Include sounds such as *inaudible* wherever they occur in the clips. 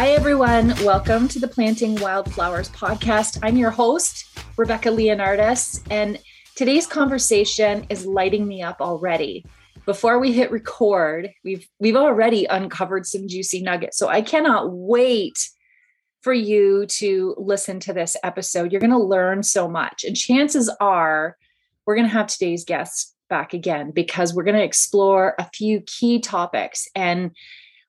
Hi, everyone. Welcome to the Planting Wildflowers podcast. I'm your host, Rebecca Leonardis, and today's conversation is lighting me up already. Before we hit record, we've we've already uncovered some juicy nuggets. So I cannot wait for you to listen to this episode. You're going to learn so much. And chances are we're going to have today's guest back again because we're going to explore a few key topics and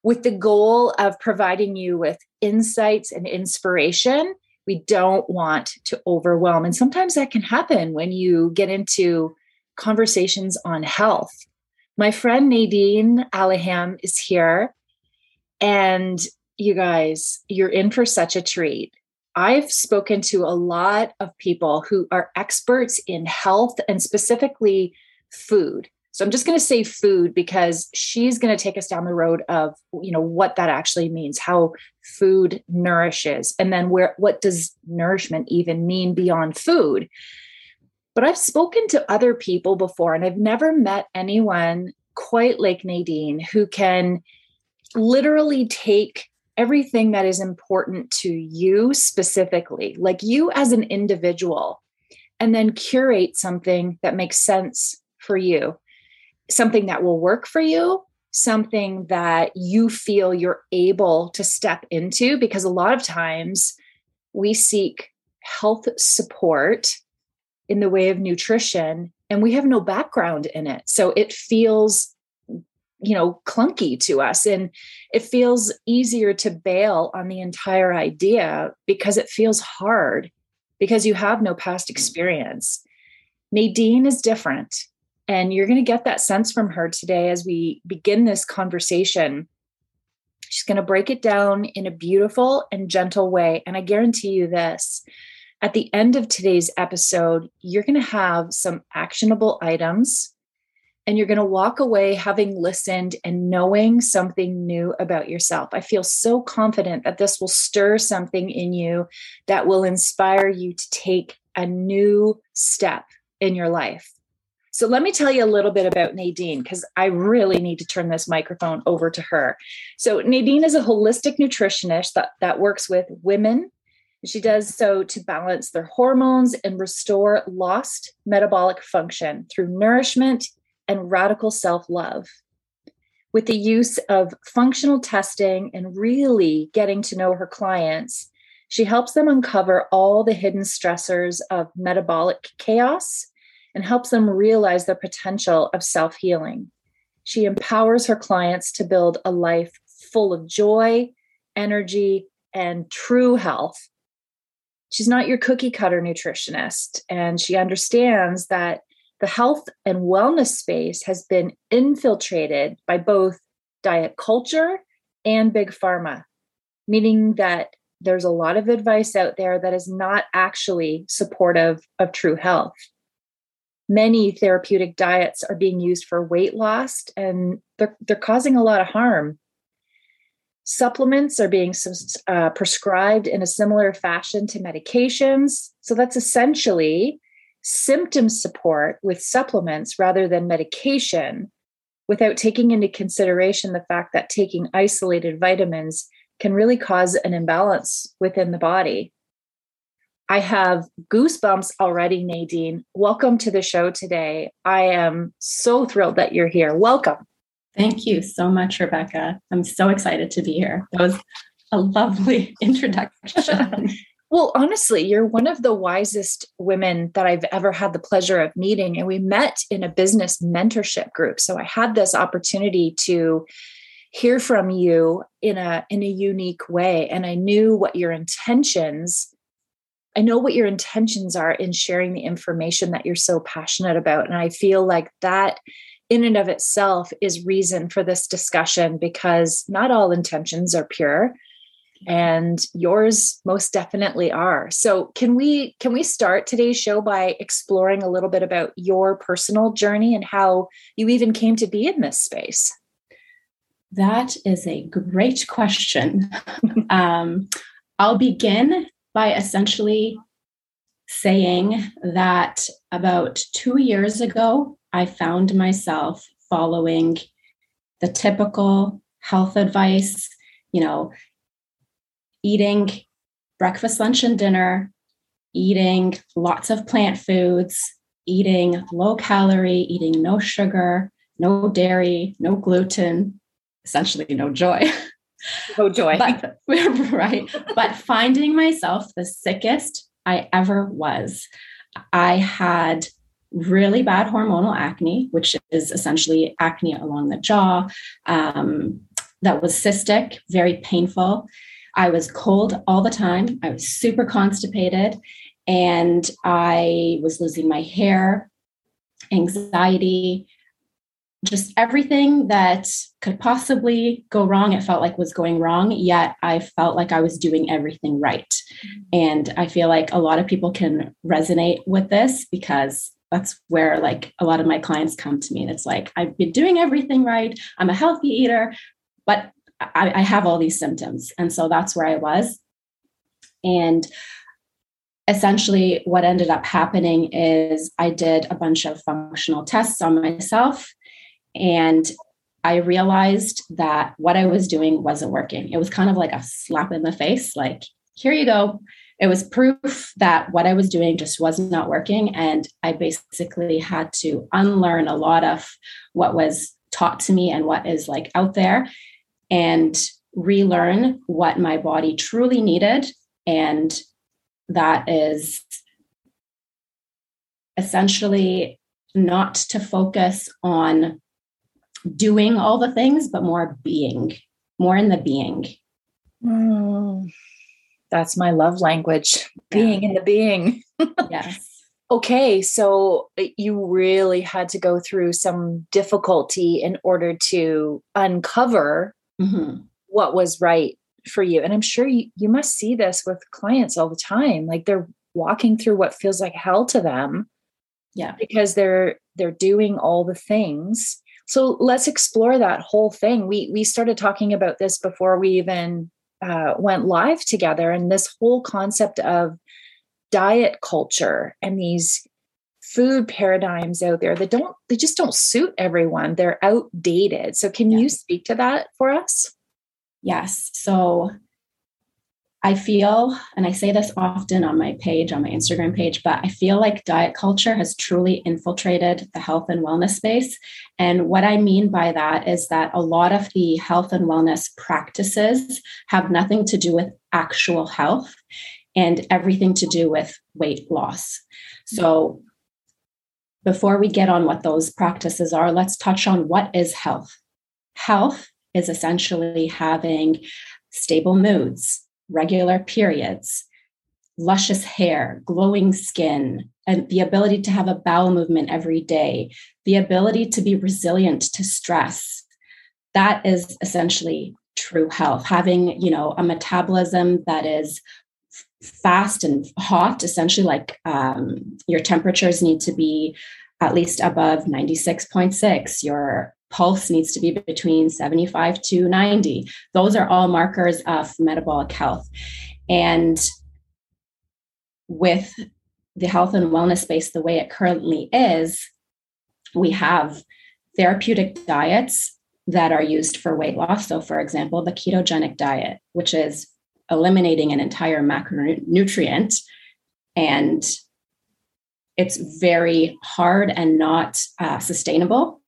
with the goal of providing you with insights and inspiration. We don't want to overwhelm. And sometimes that can happen when you get into conversations on health. My friend Nadine Alaham is here. And you guys, you're in for such a treat. I've spoken to a lot of people who are experts in health and specifically food. So I'm just going to say food because she's going to take us down the road of you know what that actually means, how food nourishes, and then where what does nourishment even mean beyond food. But I've spoken to other people before and I've never met anyone quite like Nadine who can literally take everything that is important to you specifically, like you as an individual, and then curate something that makes sense for you something that will work for you, something that you feel you're able to step into. Because a lot of times we seek health support in the way of nutrition and we have no background in it. So it feels you know clunky to us and it feels easier to bail on the entire idea because it feels hard because you have no past experience nadine is different and you're going to get that sense from her today as we begin this conversation. She's going to break it down in a beautiful and gentle way. And I guarantee you this at the end of today's episode, you're going to have some actionable items and you're going to walk away having listened and knowing something new about yourself. I feel so confident that this will stir something in you that will inspire you to take a new step in your life. So let me tell you a little bit about Nadine because I really need to turn this microphone over to her. So Nadine is a holistic nutritionist that, that works with women. She does so to balance their hormones and restore lost metabolic function through nourishment and radical self love. With the use of functional testing and really getting to know her clients, she helps them uncover all the hidden stressors of metabolic chaos and helps them realize the potential of self healing. She empowers her clients to build a life full of joy, energy, and true health. She's not your cookie cutter nutritionist, and she understands that the health and wellness space has been infiltrated by both diet culture and big pharma, meaning that there's a lot of advice out there that is not actually supportive of true health many therapeutic diets are being used for weight loss and they're, they're causing a lot of harm. Supplements are being uh, prescribed in a similar fashion to medications. So that's essentially symptom support with supplements rather than medication without taking into consideration the fact that taking isolated vitamins can really cause an imbalance within the body. I have goosebumps already, Nadine. Welcome to the show today. I am so thrilled that you're here. Welcome. Thank you so much, Rebecca. I'm so excited to be here. That was a lovely *laughs* introduction. well, honestly, you're one of the wisest women that I've ever had the pleasure of meeting. And we met in a business mentorship group. So I had this opportunity to hear from you in a in a unique way and i knew what your intentions I know what your intentions are in sharing the information that you're so passionate about. And I feel like that in and of itself is reason for this discussion because not all intentions are pure and yours most definitely are so can we can we start today's show by exploring a little bit about your personal journey and how you even came to be in this space that is a great question *laughs* um, i'll begin by essentially saying that about two years ago, I found myself following the typical health advice, you know, eating breakfast, lunch, and dinner, eating lots of plant foods, eating low calorie, eating no sugar, no dairy, no gluten, essentially no joy. *laughs* No joy. but, *laughs* right. But finding myself the sickest I ever was. I had really bad hormonal acne, which is essentially acne along the jaw, um, that was cystic, very painful. I was cold all the time. I was super constipated and I was losing my hair, anxiety, just everything that could possibly go wrong. It felt like was going wrong, yet I felt like I was doing everything right. Mm-hmm. And I feel like a lot of people can resonate with this because that's where like a lot of my clients come to me and it's like i've been doing everything right i'm a healthy eater but I, I have all these symptoms. And so that's where I was. And essentially, what ended up happening is I did a bunch of functional tests on myself. And I realized that what I was doing wasn't working. It was kind of like a slap in the face, like, here you go. It was proof that what I was doing just was not working. And I basically had to unlearn a lot of what was taught to me and what is like out there and relearn what my body truly needed. And that is essentially not to focus on doing all the things, but more being, more in the being. Mm, that's my love language, being yeah. in the being. *laughs* yes. Okay, so uh, you really had to go through some difficulty in order to uncover mm-hmm. what was right for you. And I'm sure you, you must see this with clients all the time. Like they're walking through what feels like hell to them. Yeah. Because they're they're doing all the things. So let's explore that whole thing. We we started talking about this before we even uh, went live together, and this whole concept of diet culture and these food paradigms out there that don't they just don't suit everyone they're outdated so can yeah. you speak to that for us yes so i feel and i say this often on my page on my instagram page but i feel like diet culture has truly infiltrated the health and wellness space and what i mean by that is that a lot of the health and wellness practices have nothing to do with actual health and everything to do with weight loss so before we get on what those practices are, let's touch on what is health. Health is essentially having stable moods, regular periods, luscious hair, glowing skin, and the ability to have a bowel movement every day, the ability to be resilient to stress. That is essentially true health. Having, you know, a metabolism that is fast and hot, essentially like um, your temperatures need to be at least above 96.6. Your pulse needs to be between 75 to 90. Those are all markers of metabolic health. And with the health and wellness space the way it currently is, we have therapeutic diets that are used for weight loss. So, for example, the ketogenic diet, which is eliminating an entire macronutrient and it's very hard and not uh, sustainable.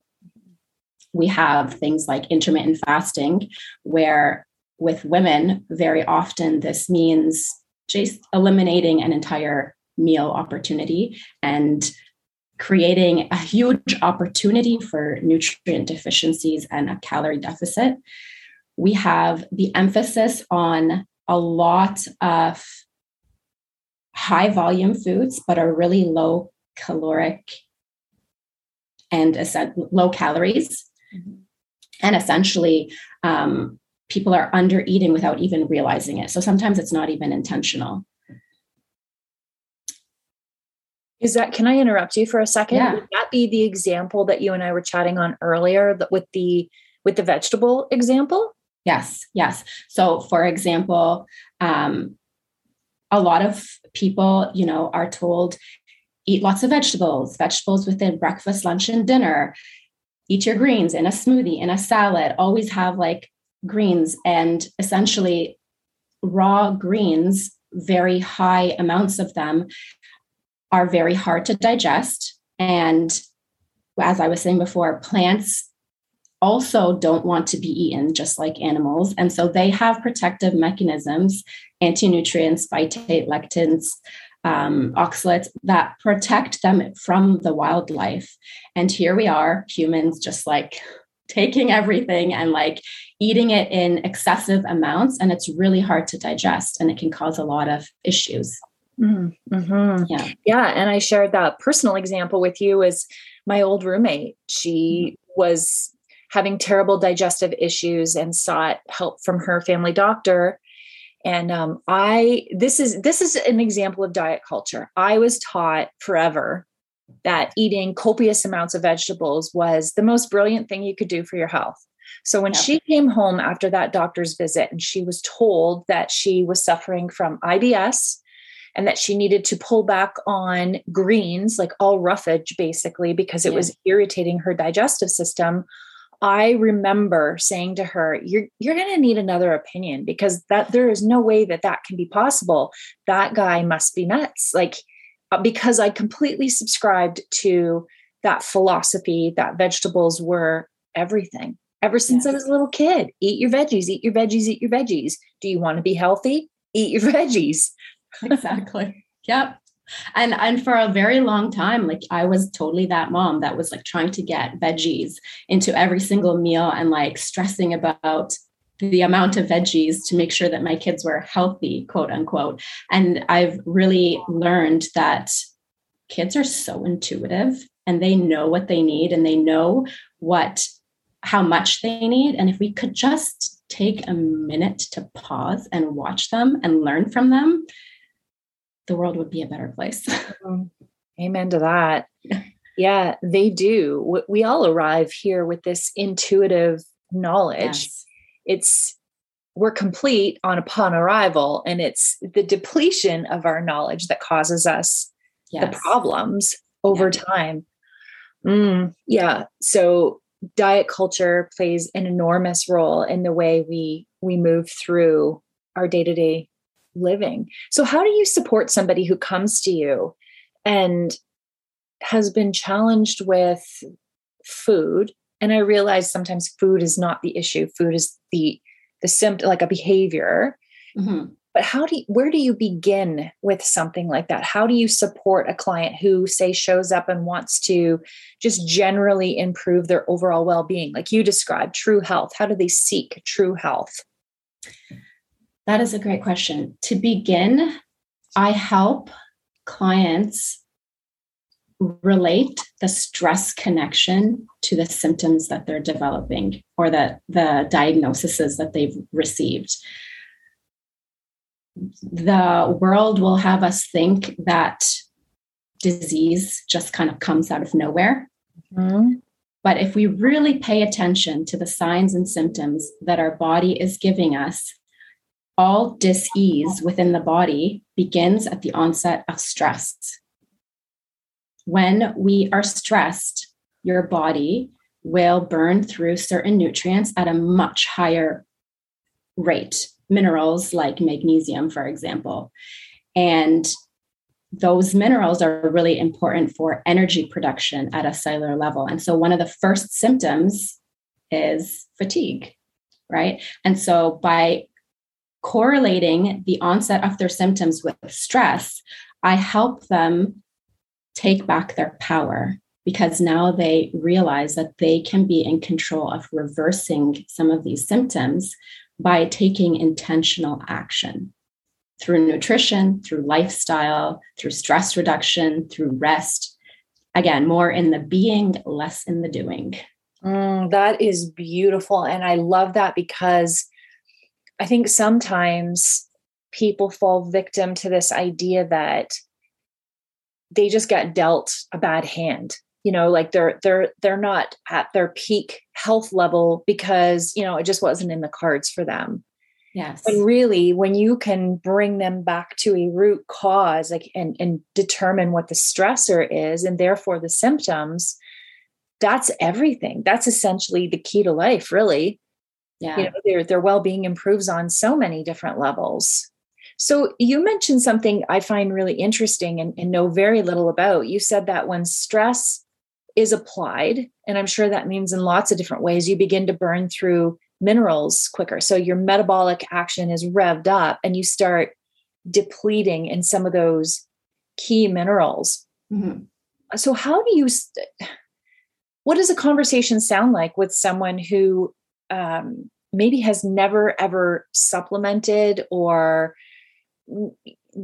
We have things like intermittent fasting, where with women, very often this means just eliminating an entire meal opportunity and creating a huge opportunity for nutrient deficiencies and a calorie deficit. We have the emphasis on a lot of high volume foods, but are really low caloric and low calories. Mm-hmm. And essentially, um, people are under eating without even realizing it. So sometimes it's not even intentional. Is that can I interrupt you for a second? Yeah. Would that be the example that you and I were chatting on earlier that with the with the vegetable example? Yes, yes. So for example, um, a lot of people, you know, are told eat lots of vegetables, vegetables within breakfast, lunch, and dinner. Eat your greens in a smoothie, in a salad. Always have like greens. And essentially, raw greens, very high amounts of them, are very hard to digest. And as I was saying before, plants also don't want to be eaten just like animals. And so they have protective mechanisms, anti nutrients, phytate, lectins, um, oxalates that protect them from the wildlife. And here we are, humans, just like taking everything and like eating it in excessive amounts. And it's really hard to digest and it can cause a lot of issues. Mm-hmm. Yeah. Yeah. And I shared that personal example with you as my old roommate. She mm-hmm. was having terrible digestive issues and sought help from her family doctor and um, i this is this is an example of diet culture i was taught forever that eating copious amounts of vegetables was the most brilliant thing you could do for your health so when yeah. she came home after that doctor's visit and she was told that she was suffering from ibs and that she needed to pull back on greens like all roughage basically because it yeah. was irritating her digestive system I remember saying to her, "You're you're going to need another opinion because that there is no way that that can be possible. That guy must be nuts." Like uh, because I completely subscribed to that philosophy that vegetables were everything. Ever since. I was a little kid, eat your veggies, eat your veggies, eat your veggies. Do you want to be healthy? Eat your *laughs* veggies. exactly. Yep and and for a very long time like i was totally that mom that was like trying to get veggies into every single meal and like stressing about the amount of veggies to make sure that my kids were healthy quote unquote. And i've really learned that kids are so intuitive and they know what they need and they know what how much they need. And if we could just take a minute to pause and watch them and learn from them the world would be a better place. *laughs* Mm, amen to that. *laughs* Yeah, they do. We all arrive here with this intuitive knowledge. Yes. It's we're complete on upon arrival, and it's the depletion of our knowledge that causes us yes. the problems over yeah. time. Mm, yeah. So diet culture plays an enormous role in the way we we move through our day-to-day living. So, how do you support somebody who comes to you and has been challenged with food? And I realize sometimes food is not the issue. Food is the the symptom, like a behavior. Mm-hmm. But how do you, where do you begin with something like that? How do you support a client who, say, shows up and wants to just generally improve their overall well being, like you described, true health? How do they seek true health? That is a great question. To begin, I help clients relate the stress connection to the symptoms that they're developing or the, the diagnoses that they've received. The world will have us think that disease just kind of comes out of nowhere. Mm-hmm. But if we really pay attention to the signs and symptoms that our body is giving us, all dis-ease within the body begins at the onset of stress. When we are stressed, your body will burn through certain nutrients at a much higher rate, minerals like magnesium, for example. And those minerals are really important for energy production at a cellular level. And so, one of the first symptoms is fatigue, right? And so, by correlating the onset of their symptoms with stress, I help them take back their power because now they realize that they can be in control of reversing some of these symptoms by taking intentional action through nutrition, through lifestyle, through stress reduction, through rest. Again, more in the being, less in the doing. Mm, that is beautiful. And I love that because I think sometimes people fall victim to this idea that they just got dealt a bad hand you know like they're they're they're not at their peak health level because you know it just wasn't in the cards for them. Yes. And really when you can bring them back to a root cause like and and determine what the stressor is and therefore the symptoms that's everything. That's essentially the key to life really Yeah. You know, their their well-being improves on so many different levels. So you mentioned something I find really interesting and, and know very little about. You said that when stress is applied, and I'm sure that means in lots of different ways, you begin to burn through minerals quicker. So your metabolic action is revved up and you start depleting in some of those key minerals. Mm-hmm. So, how do you, st- what does a conversation sound like with someone who um, maybe has never ever supplemented or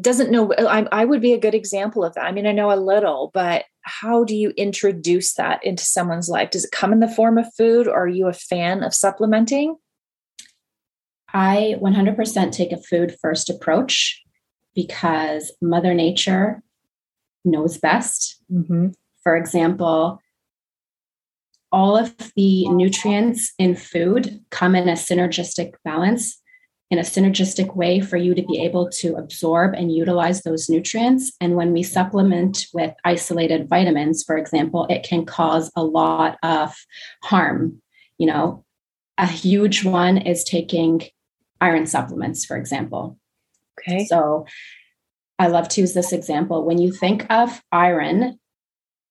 doesn't know? I, I would be a good example of that. I mean, I know a little, but how do you introduce that into someone's life? Does it come in the form of food or are you a fan of supplementing? I 100% take a food first approach because Mother Nature knows best. Mm-hmm. For example, all of the nutrients in food come in a synergistic balance, in a synergistic way for you to be able to absorb and utilize those nutrients. And when we supplement with isolated vitamins, for example, it can cause a lot of harm. You know, a huge one is taking iron supplements, for example. Okay. So I love to use this example. When you think of iron,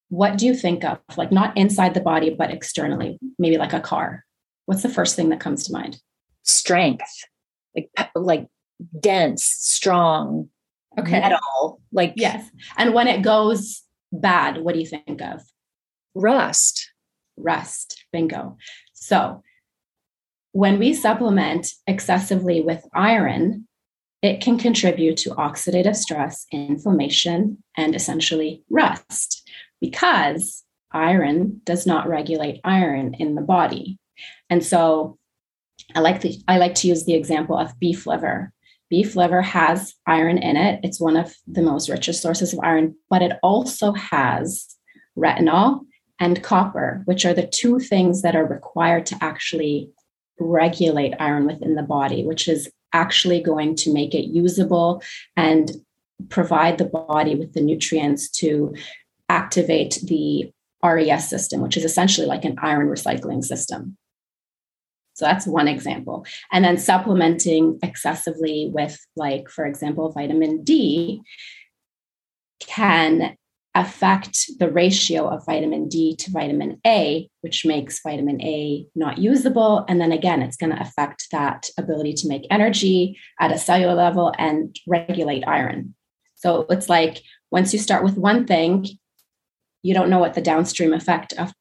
what do you think of? Like not inside the body, but externally, maybe like a car. What's the first thing that comes to mind? Strength, like like dense, strong, okay. metal. Like yes. And when it goes bad, what do you think of? Rust. Rust. Bingo. So when we supplement excessively with iron, it can contribute to oxidative stress, inflammation, and essentially rust because iron does not regulate iron in the body. And so I like the I like to use the example of beef liver. Beef liver has iron in it. It's one of the most richest sources of iron, but it also has retinol and copper, which are the two things that are required to actually regulate iron within the body, which is actually going to make it usable and provide the body with the nutrients to activate the RES system, which is essentially like an iron recycling system. So that's one example. And then supplementing excessively with, like, for example, vitamin D can affect the ratio of vitamin D to vitamin A, which makes vitamin A not usable. And then again, it's going to affect that ability to make energy at a cellular level and regulate iron. So it's like once you start with one thing, you don't know what the downstream effect of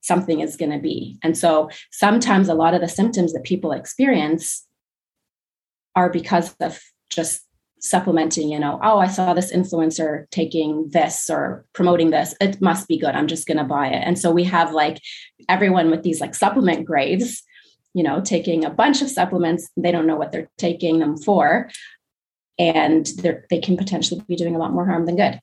something is going to be. And so sometimes a lot of the symptoms that people experience are because of just supplementing, you know, oh, I saw this influencer taking this or promoting this. It must be good. I'm just going to buy it. And so we have like everyone with these like supplement graves, you know, taking a bunch of supplements. They don't know what they're taking them for. And they can potentially be doing a lot more harm than good.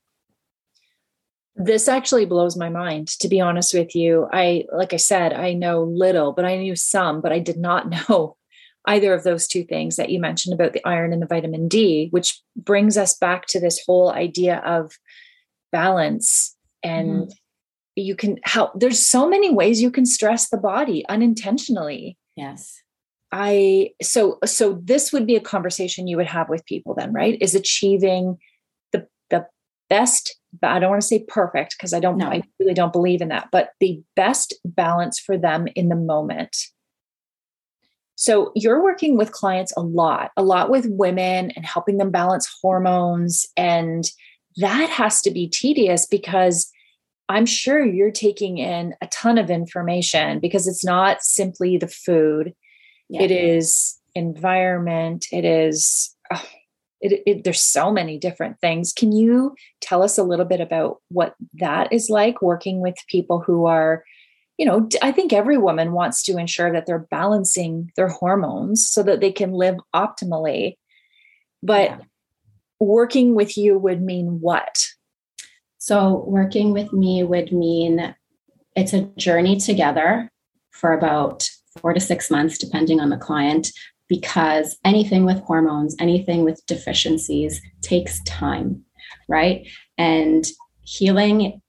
This actually blows my mind, to be honest with you. I, like I said, I know little, but I knew some, but I did not *laughs* know either of those two things that you mentioned about the iron and the vitamin D, which brings us back to this whole idea of balance. And mm. you can help, there's so many ways you can stress the body unintentionally. Yes. I so so this would be a conversation you would have with people then, right? Is achieving the the best I don't want to say perfect because I don't know. I really don't believe in that, but the best balance for them in the moment so you're working with clients a lot, a lot with women and helping them balance hormones. And that has to be tedious because I'm sure you're taking in a ton of information because it's not simply the food, yeah. it is environment, it is. Oh, it, it, there's so many different things. Can you tell us a little bit about what that is like working with people who are you know, I think every woman wants to ensure that they're balancing their hormones so that they can live optimally. But yeah. working with you would mean what? So, working with me would mean it's a journey together for about four to six months, depending on the client, because anything with hormones, anything with deficiencies takes time, right? And healing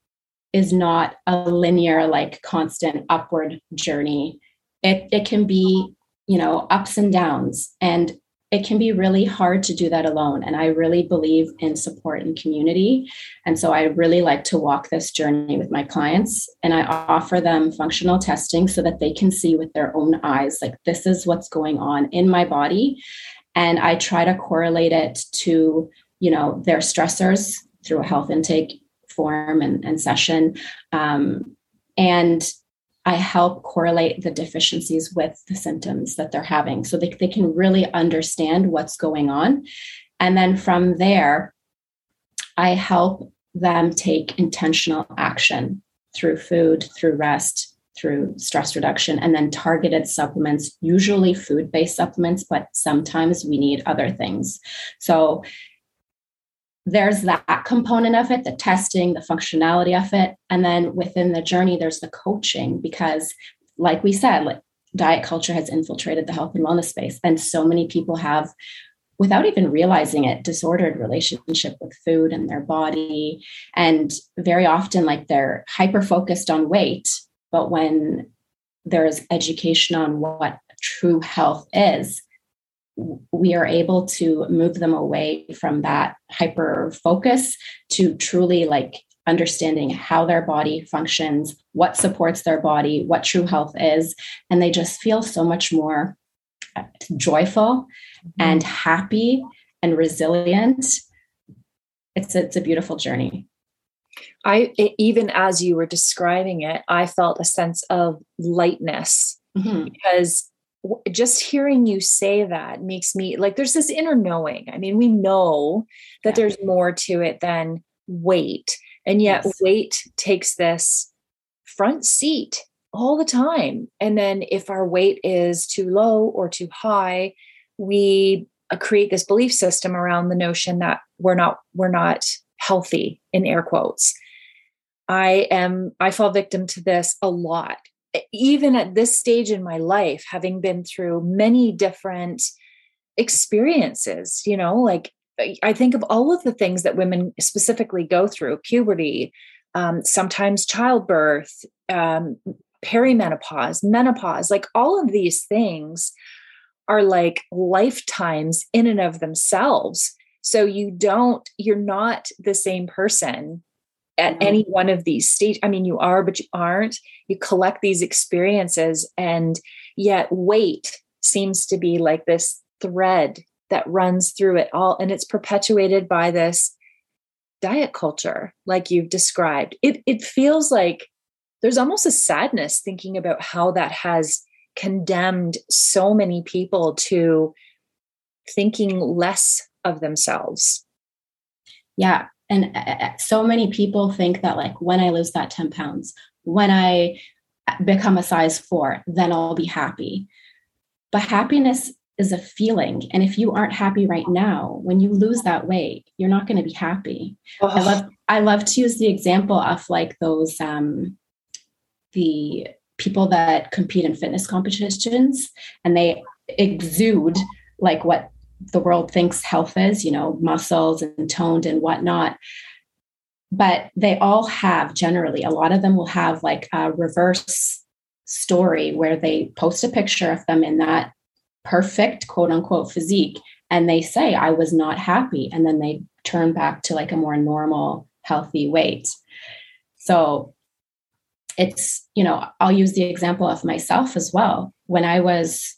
is not a linear, like constant upward journey. It, it can be you know, ups and downs. And it can be really hard to do that alone. And I really believe in support and community. And so I really like to walk this journey with my clients and I offer them functional testing so that they can see with their own eyes, like, this is what's going on in my body. And I try to correlate it to, you know, their stressors through a health intake form and, and session. Um, and I help correlate the deficiencies with the symptoms that they're having so they, they can really understand what's going on. And then from there, I help them take intentional action through food, through rest, through stress reduction, and then targeted supplements, usually food based supplements, but sometimes we need other things. So there's that component of it the testing the functionality of it. And then within the journey there's the coaching because like we said like diet culture has infiltrated the health and wellness space. And so many people have without even realizing it disordered relationship with food and their body. And very often like they're hyper focused on weight. But when there's education on what true health is we are able to move them away from that hyper focus to truly like understanding how their body functions, what supports their body, what true health is. And they just feel so much more uh, joyful mm-hmm. and happy and resilient. It's a, it's a beautiful journey. I even as you were describing it, I felt a sense of lightness mm-hmm. because just hearing you say that makes me like there's this inner knowing. I mean, we know that yeah. there's more to it than weight. And yet yes. weight takes this front seat all the time. And then if our weight is too low or too high, we uh, create this belief system around the notion that we're not we're not healthy in air quotes. I am I fall victim to this a lot even at this stage in my life, having been through many different experiences, you know, like I think of all of the things that women specifically go through puberty, um, sometimes childbirth, um, perimenopause, menopause, like all of these things are like lifetimes in and of themselves. So you don't, you're not the same person at mm-hmm. any one of these stages. I mean, you are, but you aren't. You collect these experiences, and yet weight seems to be like this thread that runs through it all. And it's perpetuated by this diet culture, like you've described. It, it feels like there's almost a sadness thinking about how that has condemned so many people to thinking less of themselves. Yeah, and uh, uh, so many people think that like when i lose that 10 pounds when i become a size four then i'll be happy. But happiness is a feeling. And if you aren't happy right now when you lose that weight you're not going to be happy. Oh. i love i love to use the example of like those um the people that compete in fitness competitions and they exude like what the world thinks health is, you know, muscles and toned and whatnot. But they all have generally, a lot of them will have like a reverse story where they post a picture of them in that perfect quote unquote physique and they say, I was not happy. And then they turn back to like a more normal, healthy weight. So it's, you know, I'll use the example of myself as well. When I was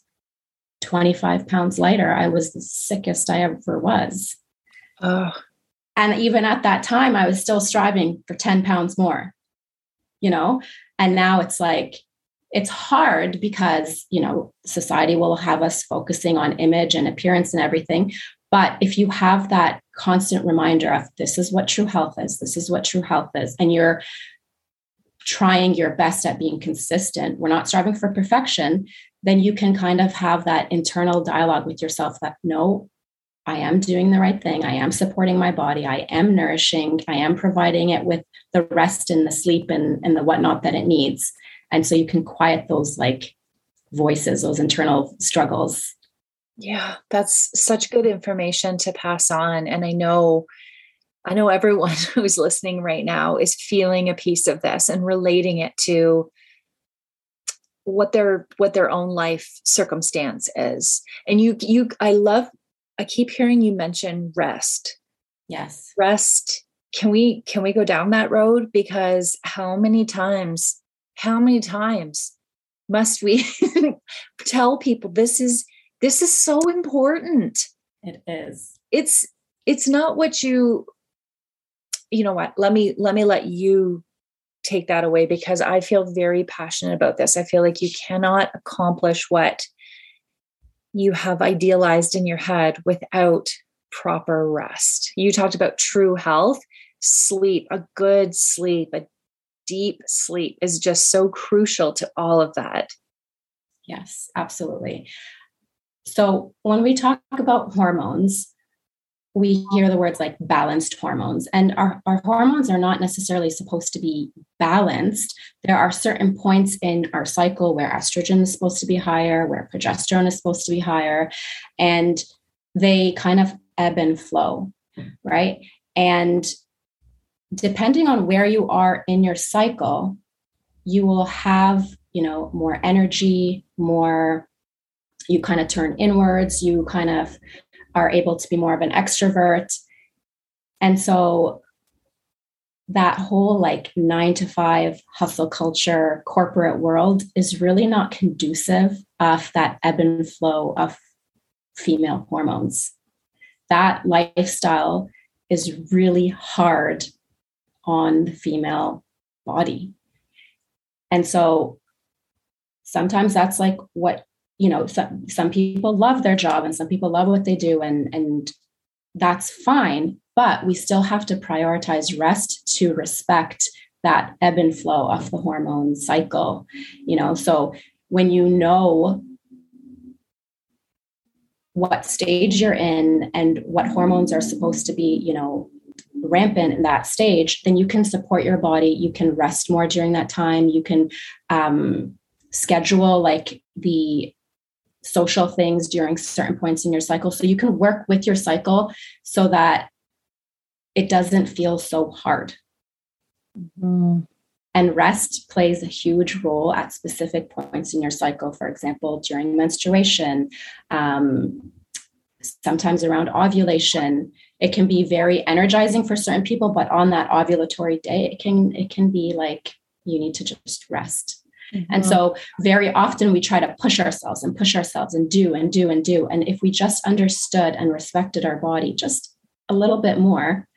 25 pounds lighter, I was the sickest I ever was. Oh. And even at that time, I was still striving for 10 pounds more, you know? And now it's like, it's hard because, you know, society will have us focusing on image and appearance and everything. But if you have that constant reminder of this is what true health is, this is what true health is, and you're trying your best at being consistent, we're not striving for perfection, then you can kind of have that internal dialogue with yourself that no, I am doing the right thing. I am supporting my body. I am nourishing. I am providing it with the rest and the sleep and, and the whatnot that it needs. And so you can quiet those like voices, those internal struggles. Yeah, that's such good information to pass on. And I know I know everyone *laughs* who's listening right now is feeling a piece of this and relating it to what their what their own life circumstance is. And you you i love i keep hearing you mention rest. Yes. Rest can we can we go down that road? Because how many times how many times must we *laughs* tell people this is this is so important. It is. It's it's not what you you know what let me let me let you take that away because i feel very passionate about this. I feel like you cannot accomplish what you have idealized in your head without proper rest. You talked about true health. Sleep a good sleep a deep sleep is just so crucial to all of that. Yes absolutely. So when we talk about hormones we hear the words like balanced hormones. And our, our hormones are not necessarily supposed to be balanced. There are certain points in our cycle where estrogen is supposed to be higher where progesterone is supposed to be higher and they kind of ebb and flow right? And depending on where you are in your cycle you will have you know more energy more you kind of turn inwards you kind of are able to be more of an extrovert. And so that whole like nine to five hustle culture corporate world is really not conducive of that ebb and flow of female hormones. That lifestyle is really hard on the female body. And so sometimes that's like what you know some, some people love their job and some people love what they do and and that's fine but we still have to prioritize rest to respect that ebb and flow of the hormone cycle you know? So when you know what stage you're in and what hormones are supposed to be you know rampant in that stage then you can support your body. You can rest more during that time. You can um, schedule like the social things during certain points in your cycle. So you can work with your cycle so that it doesn't feel so hard. Mm-hmm. And rest plays a huge role at specific points in your cycle. For example, during menstruation, um, sometimes around ovulation. It can be very energizing for certain people, but on that ovulatory day, it can it can be like you need to just rest Mm-hmm. And so, very often, we try to push ourselves and push ourselves and do and do and do. And if we just understood and respected our body just a little bit more,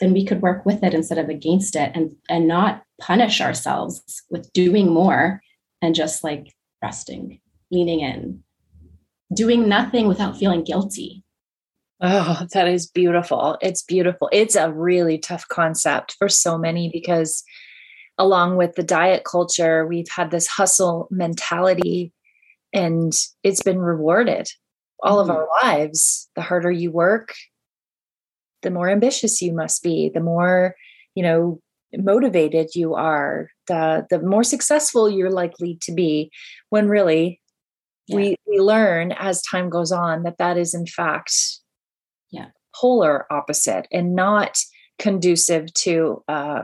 then we could work with it instead of against it and, and not punish ourselves with doing more and just like resting, leaning in, doing nothing without feeling guilty. Oh, that is beautiful. It's beautiful. It's a really tough concept for so many because along with the diet culture, we've had this hustle mentality and it's been rewarded all mm-hmm. of our lives. The harder you work, the more ambitious you must be, the more, you know, motivated you are, the the more successful you're likely to be when really yeah. we we learn as time goes on that that is in fact yeah polar opposite and not conducive to uh,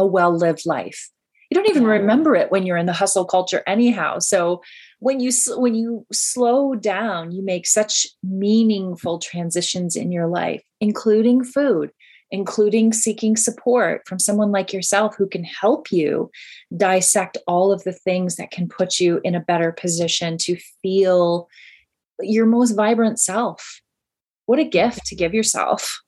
a well lived life. You don't even remember it when you're in the hustle culture anyhow. So when you when you slow down, you make such meaningful transitions in your life, including food, including seeking support from someone like yourself who can help you dissect all of the things that can put you in a better position to feel your most vibrant self. What a gift to give yourself.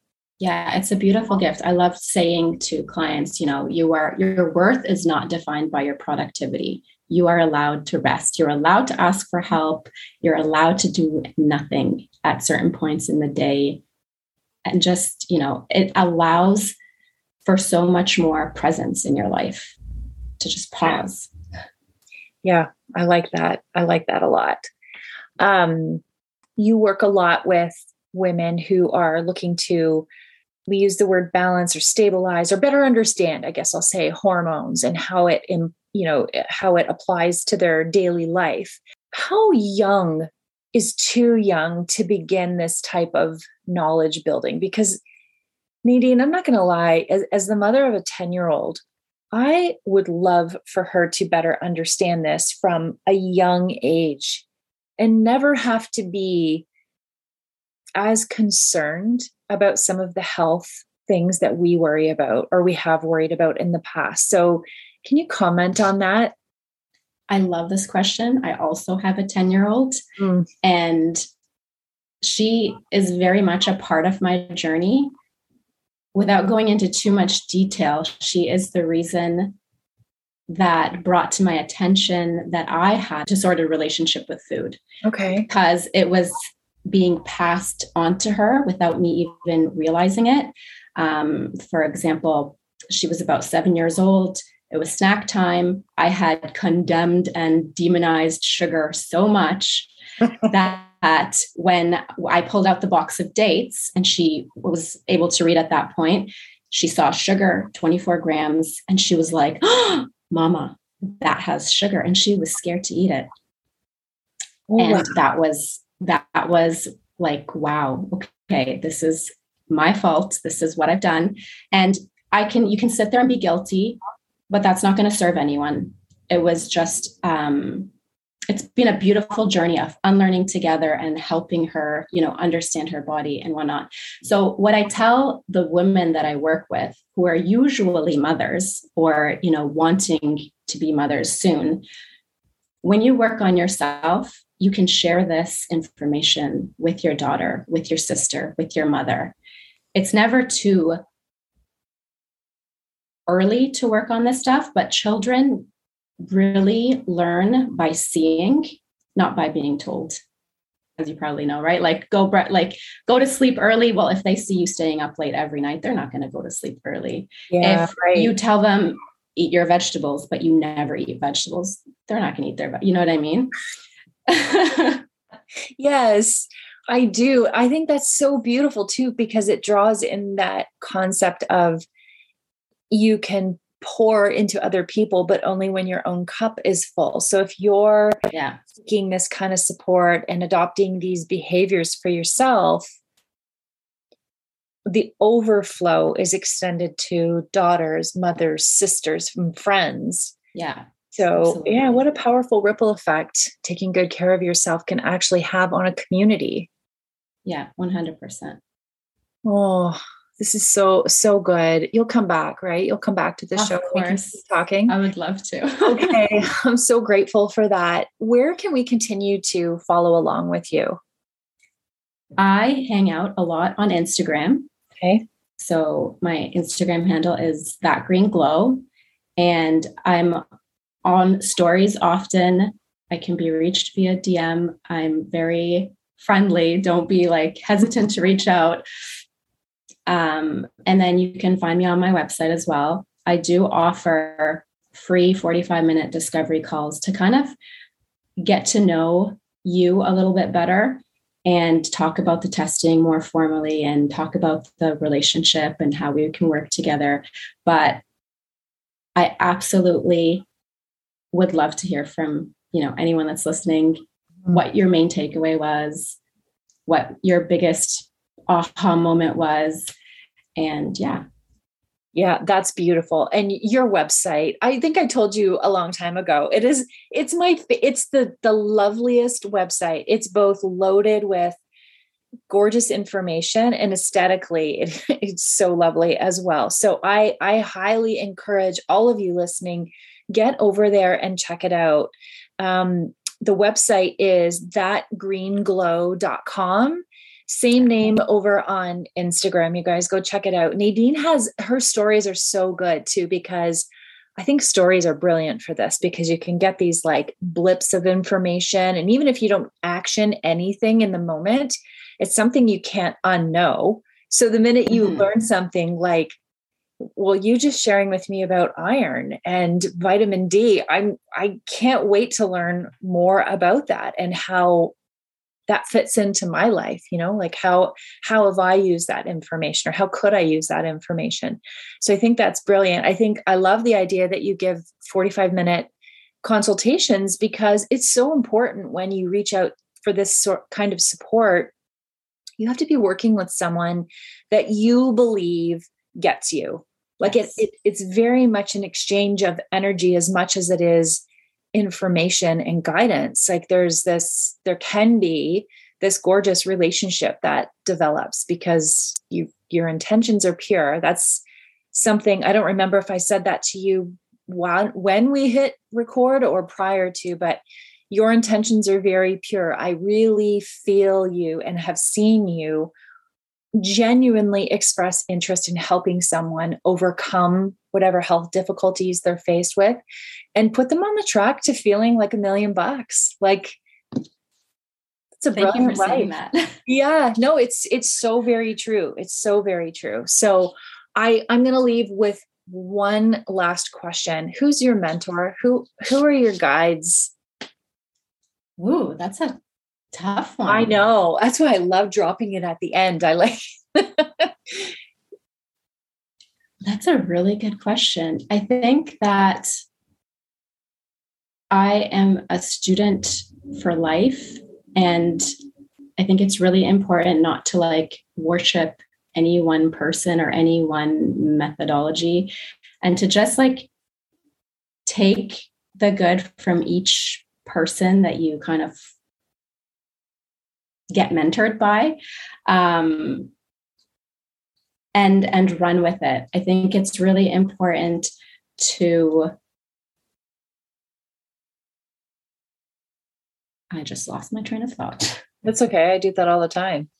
Yeah, it's a beautiful gift. I love saying to clients, you know, you are your worth is not defined by your productivity. You are allowed to rest. You're allowed to ask for help. You're allowed to do nothing at certain points in the day. And just, you know, it allows for so much more presence in your life to just pause. Yeah, I like that. I like that a lot. Um, you work a lot with women who are looking to we use the word balance or stabilize or better understand i guess i'll say hormones and how it in you know eh, how it applies to their daily life. How young is too young to begin this type of knowledge building? Because nadine i'm not going to lie as, as the mother of a 10 year old I would love for her to better understand this from a young age and never have to be as concerned about some of the health things that we worry about or we have worried about in the past. So, can you comment on that? I love this question. I also have a 10 year old, mm. and she is very much a part of my journey. Without going into too much detail, she is the reason that brought to my attention that I had a disordered relationship with food. Okay. Because it was being passed on to her without me even realizing it. Um, for example, she was about seven years old. It was snack time. I had condemned and demonized sugar so much *laughs* that when I pulled out the box of dates and she was able to read at that point, she saw sugar, 24 grams, and she was like, oh, *gasps* Mama, that has sugar. And she was scared to eat it. Oh, and wow. that was that was like, wow, okay, this is my fault. This is what I've done. And I can, you can sit there and be guilty, but that's not going to serve anyone. It was just, um, it's been a beautiful journey of unlearning together and helping her, you know, understand her body and whatnot. So, what I tell the women that I work with who are usually mothers or, you know, wanting to be mothers soon, when you work on yourself, you can share this information with your daughter, with your sister, with your mother. It's never too early to work on this stuff, but children really learn by seeing, not by being told. As you probably know, right? Like go like go to sleep early. Well, if they see you staying up late every night, they're not going to go to sleep early. Yeah, if right. you tell them eat your vegetables, but you never eat vegetables, they're not going to eat their. You know what I mean? *laughs* yes, I do. I think that's so beautiful too, because it draws in that concept of you can pour into other people, but only when your own cup is full. So if you're yeah. seeking this kind of support and adopting these behaviors for yourself, the overflow is extended to daughters, mothers, sisters, from friends. Yeah. So, Absolutely. yeah, what a powerful ripple effect taking good care of yourself can actually have on a community. Yeah, 100%. Oh, this is so so good. You'll come back, right? You'll come back to the show. of. Course. talking. I would love to. okay, *laughs* *laughs* I'm so grateful for that. Where can we continue to follow along with you? I hang out a lot on Instagram. Okay. So my Instagram handle is that green glow, and I'm on stories often. I can be reached via DM. I'm very friendly. Don't be like hesitant to reach out. Um, and then you can find me on my website as well. I do offer free 45 minute discovery calls to kind of get to know you a little bit better and talk about the testing more formally and talk about the relationship and how we can work together. But I absolutely would love to hear from you know anyone that's listening mm-hmm. what your main takeaway was what your biggest aha moment was and yeah. Yeah that's beautiful. And your website i think i told you a long time ago it is it's my it's the the loveliest website. It's both loaded with gorgeous information and aesthetically it, *laughs* it's so lovely as well. So i i highly encourage all of you listening get over there and check it out. Um, the website is thatgreenglow.com. Same name over on Instagram. You guys go check it out. Nadine has her stories are so good too because I think stories are brilliant for this because you can get these like blips of information. And even if you don't action anything in the moment, it's something you can't unknow. So the minute you mm-hmm. learn something like well you just sharing with me about iron and vitamin d i'm i can't wait to learn more about that and how that fits into my life you know like how how have i used that information or how could i use that information? So i think that's brilliant. I think i love the idea that you give 45 minute consultations because it's so important when you reach out for this sort kind of support you have to be working with someone that you believe gets you Like it, it it's very much an exchange of energy as much as it is information and guidance. Like there's this, there can be this gorgeous relationship that develops because you your intentions are pure. That's something I don't remember if I said that to you while, when we hit record or prior to, but your intentions are very pure. I really feel you and have seen you genuinely express interest in helping someone overcome whatever health difficulties they're faced with and put them on the track to feeling like a million bucks. Like it's a Thank brilliant life. *laughs* yeah, no, it's it's so very true. It's so very true. So I I'm going to leave with one last question. Who's your mentor? Who who are your guides? Ooh, that's a tough one. I know. That's why I love dropping it at the end. I like *laughs* That's a really good question. I think that I am a student for life and I think it's really important not to like worship any one person or any one methodology and to just like take the good from each person that you kind of get mentored by um, and and run with it. I think it's really important to i just lost my train of thought. That's okay. I do that all the time.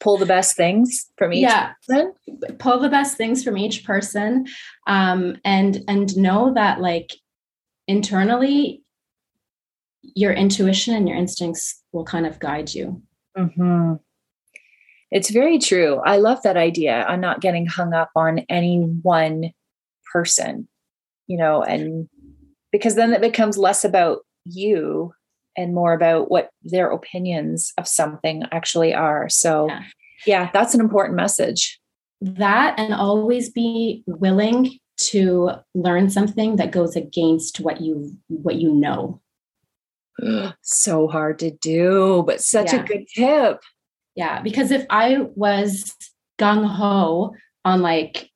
Pull the best things from each yeah. person. Pull the best things from each person um, and and know that like internally your intuition and your instincts will kind of guide you mm-hmm. it's very true i love that idea I'm not getting hung up on any one person you know and because then it becomes less about you and more about what their opinions of something actually are. So, yeah, yeah that's an important message. That and always be willing to learn something that goes against what you what you know. So hard to do, but such yeah. a good tip. Yeah, because if I was gung ho on like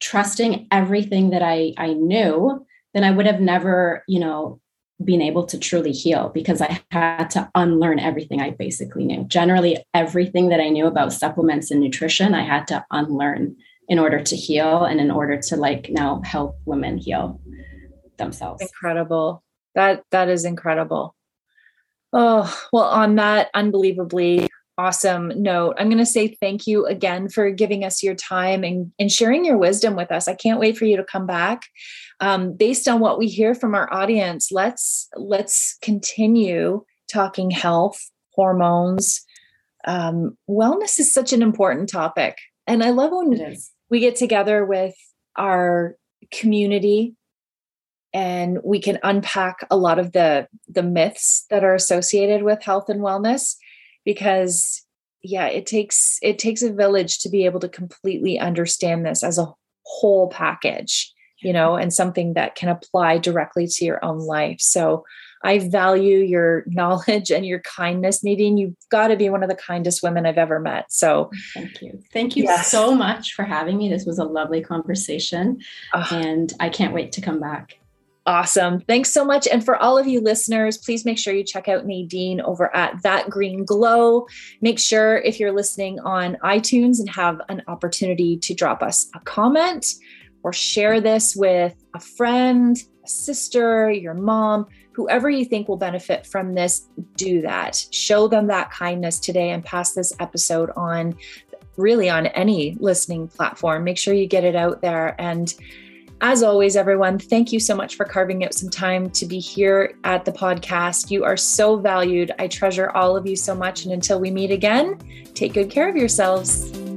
trusting everything that I I knew, then I would have never, you know, been able to truly heal because I had to unlearn everything I basically knew. Generally, everything that I knew about supplements and nutrition, I had to unlearn in order to heal and in order to like now help women heal themselves. Incredible. That that is incredible. Oh, well, on that unbelievably awesome note, I'm going to say thank you again for giving us your time and, and sharing your wisdom with us. I can't wait for you to come back um, based on what we hear from our audience let's let's continue talking health hormones um, wellness is such an important topic and i love when we get together with our community and we can unpack a lot of the the myths that are associated with health and wellness because yeah it takes it takes a village to be able to completely understand this as a whole package you know, and something that can apply directly to your own life. So I value your *laughs* knowledge and your kindness, Nadine. You've got to be one of the kindest women I've ever met. So thank you. Thank you yes. so much for having me. This was a lovely conversation. And I can't wait to come back. Awesome. Thanks so much. And for all of you listeners, please make sure you check out Nadine over at That Green Glow. Make sure if you're listening on iTunes and have an opportunity to drop us a comment or share this with a friend, a sister, your mom, whoever you think will benefit from this, do that. Show them that kindness today and pass this episode on really on any listening platform. Make sure you get it out there. And as always, everyone, thank you so much for carving out some time to be here at the podcast. You are so valued. I treasure all of you so much. And until we meet again, take good care of yourselves.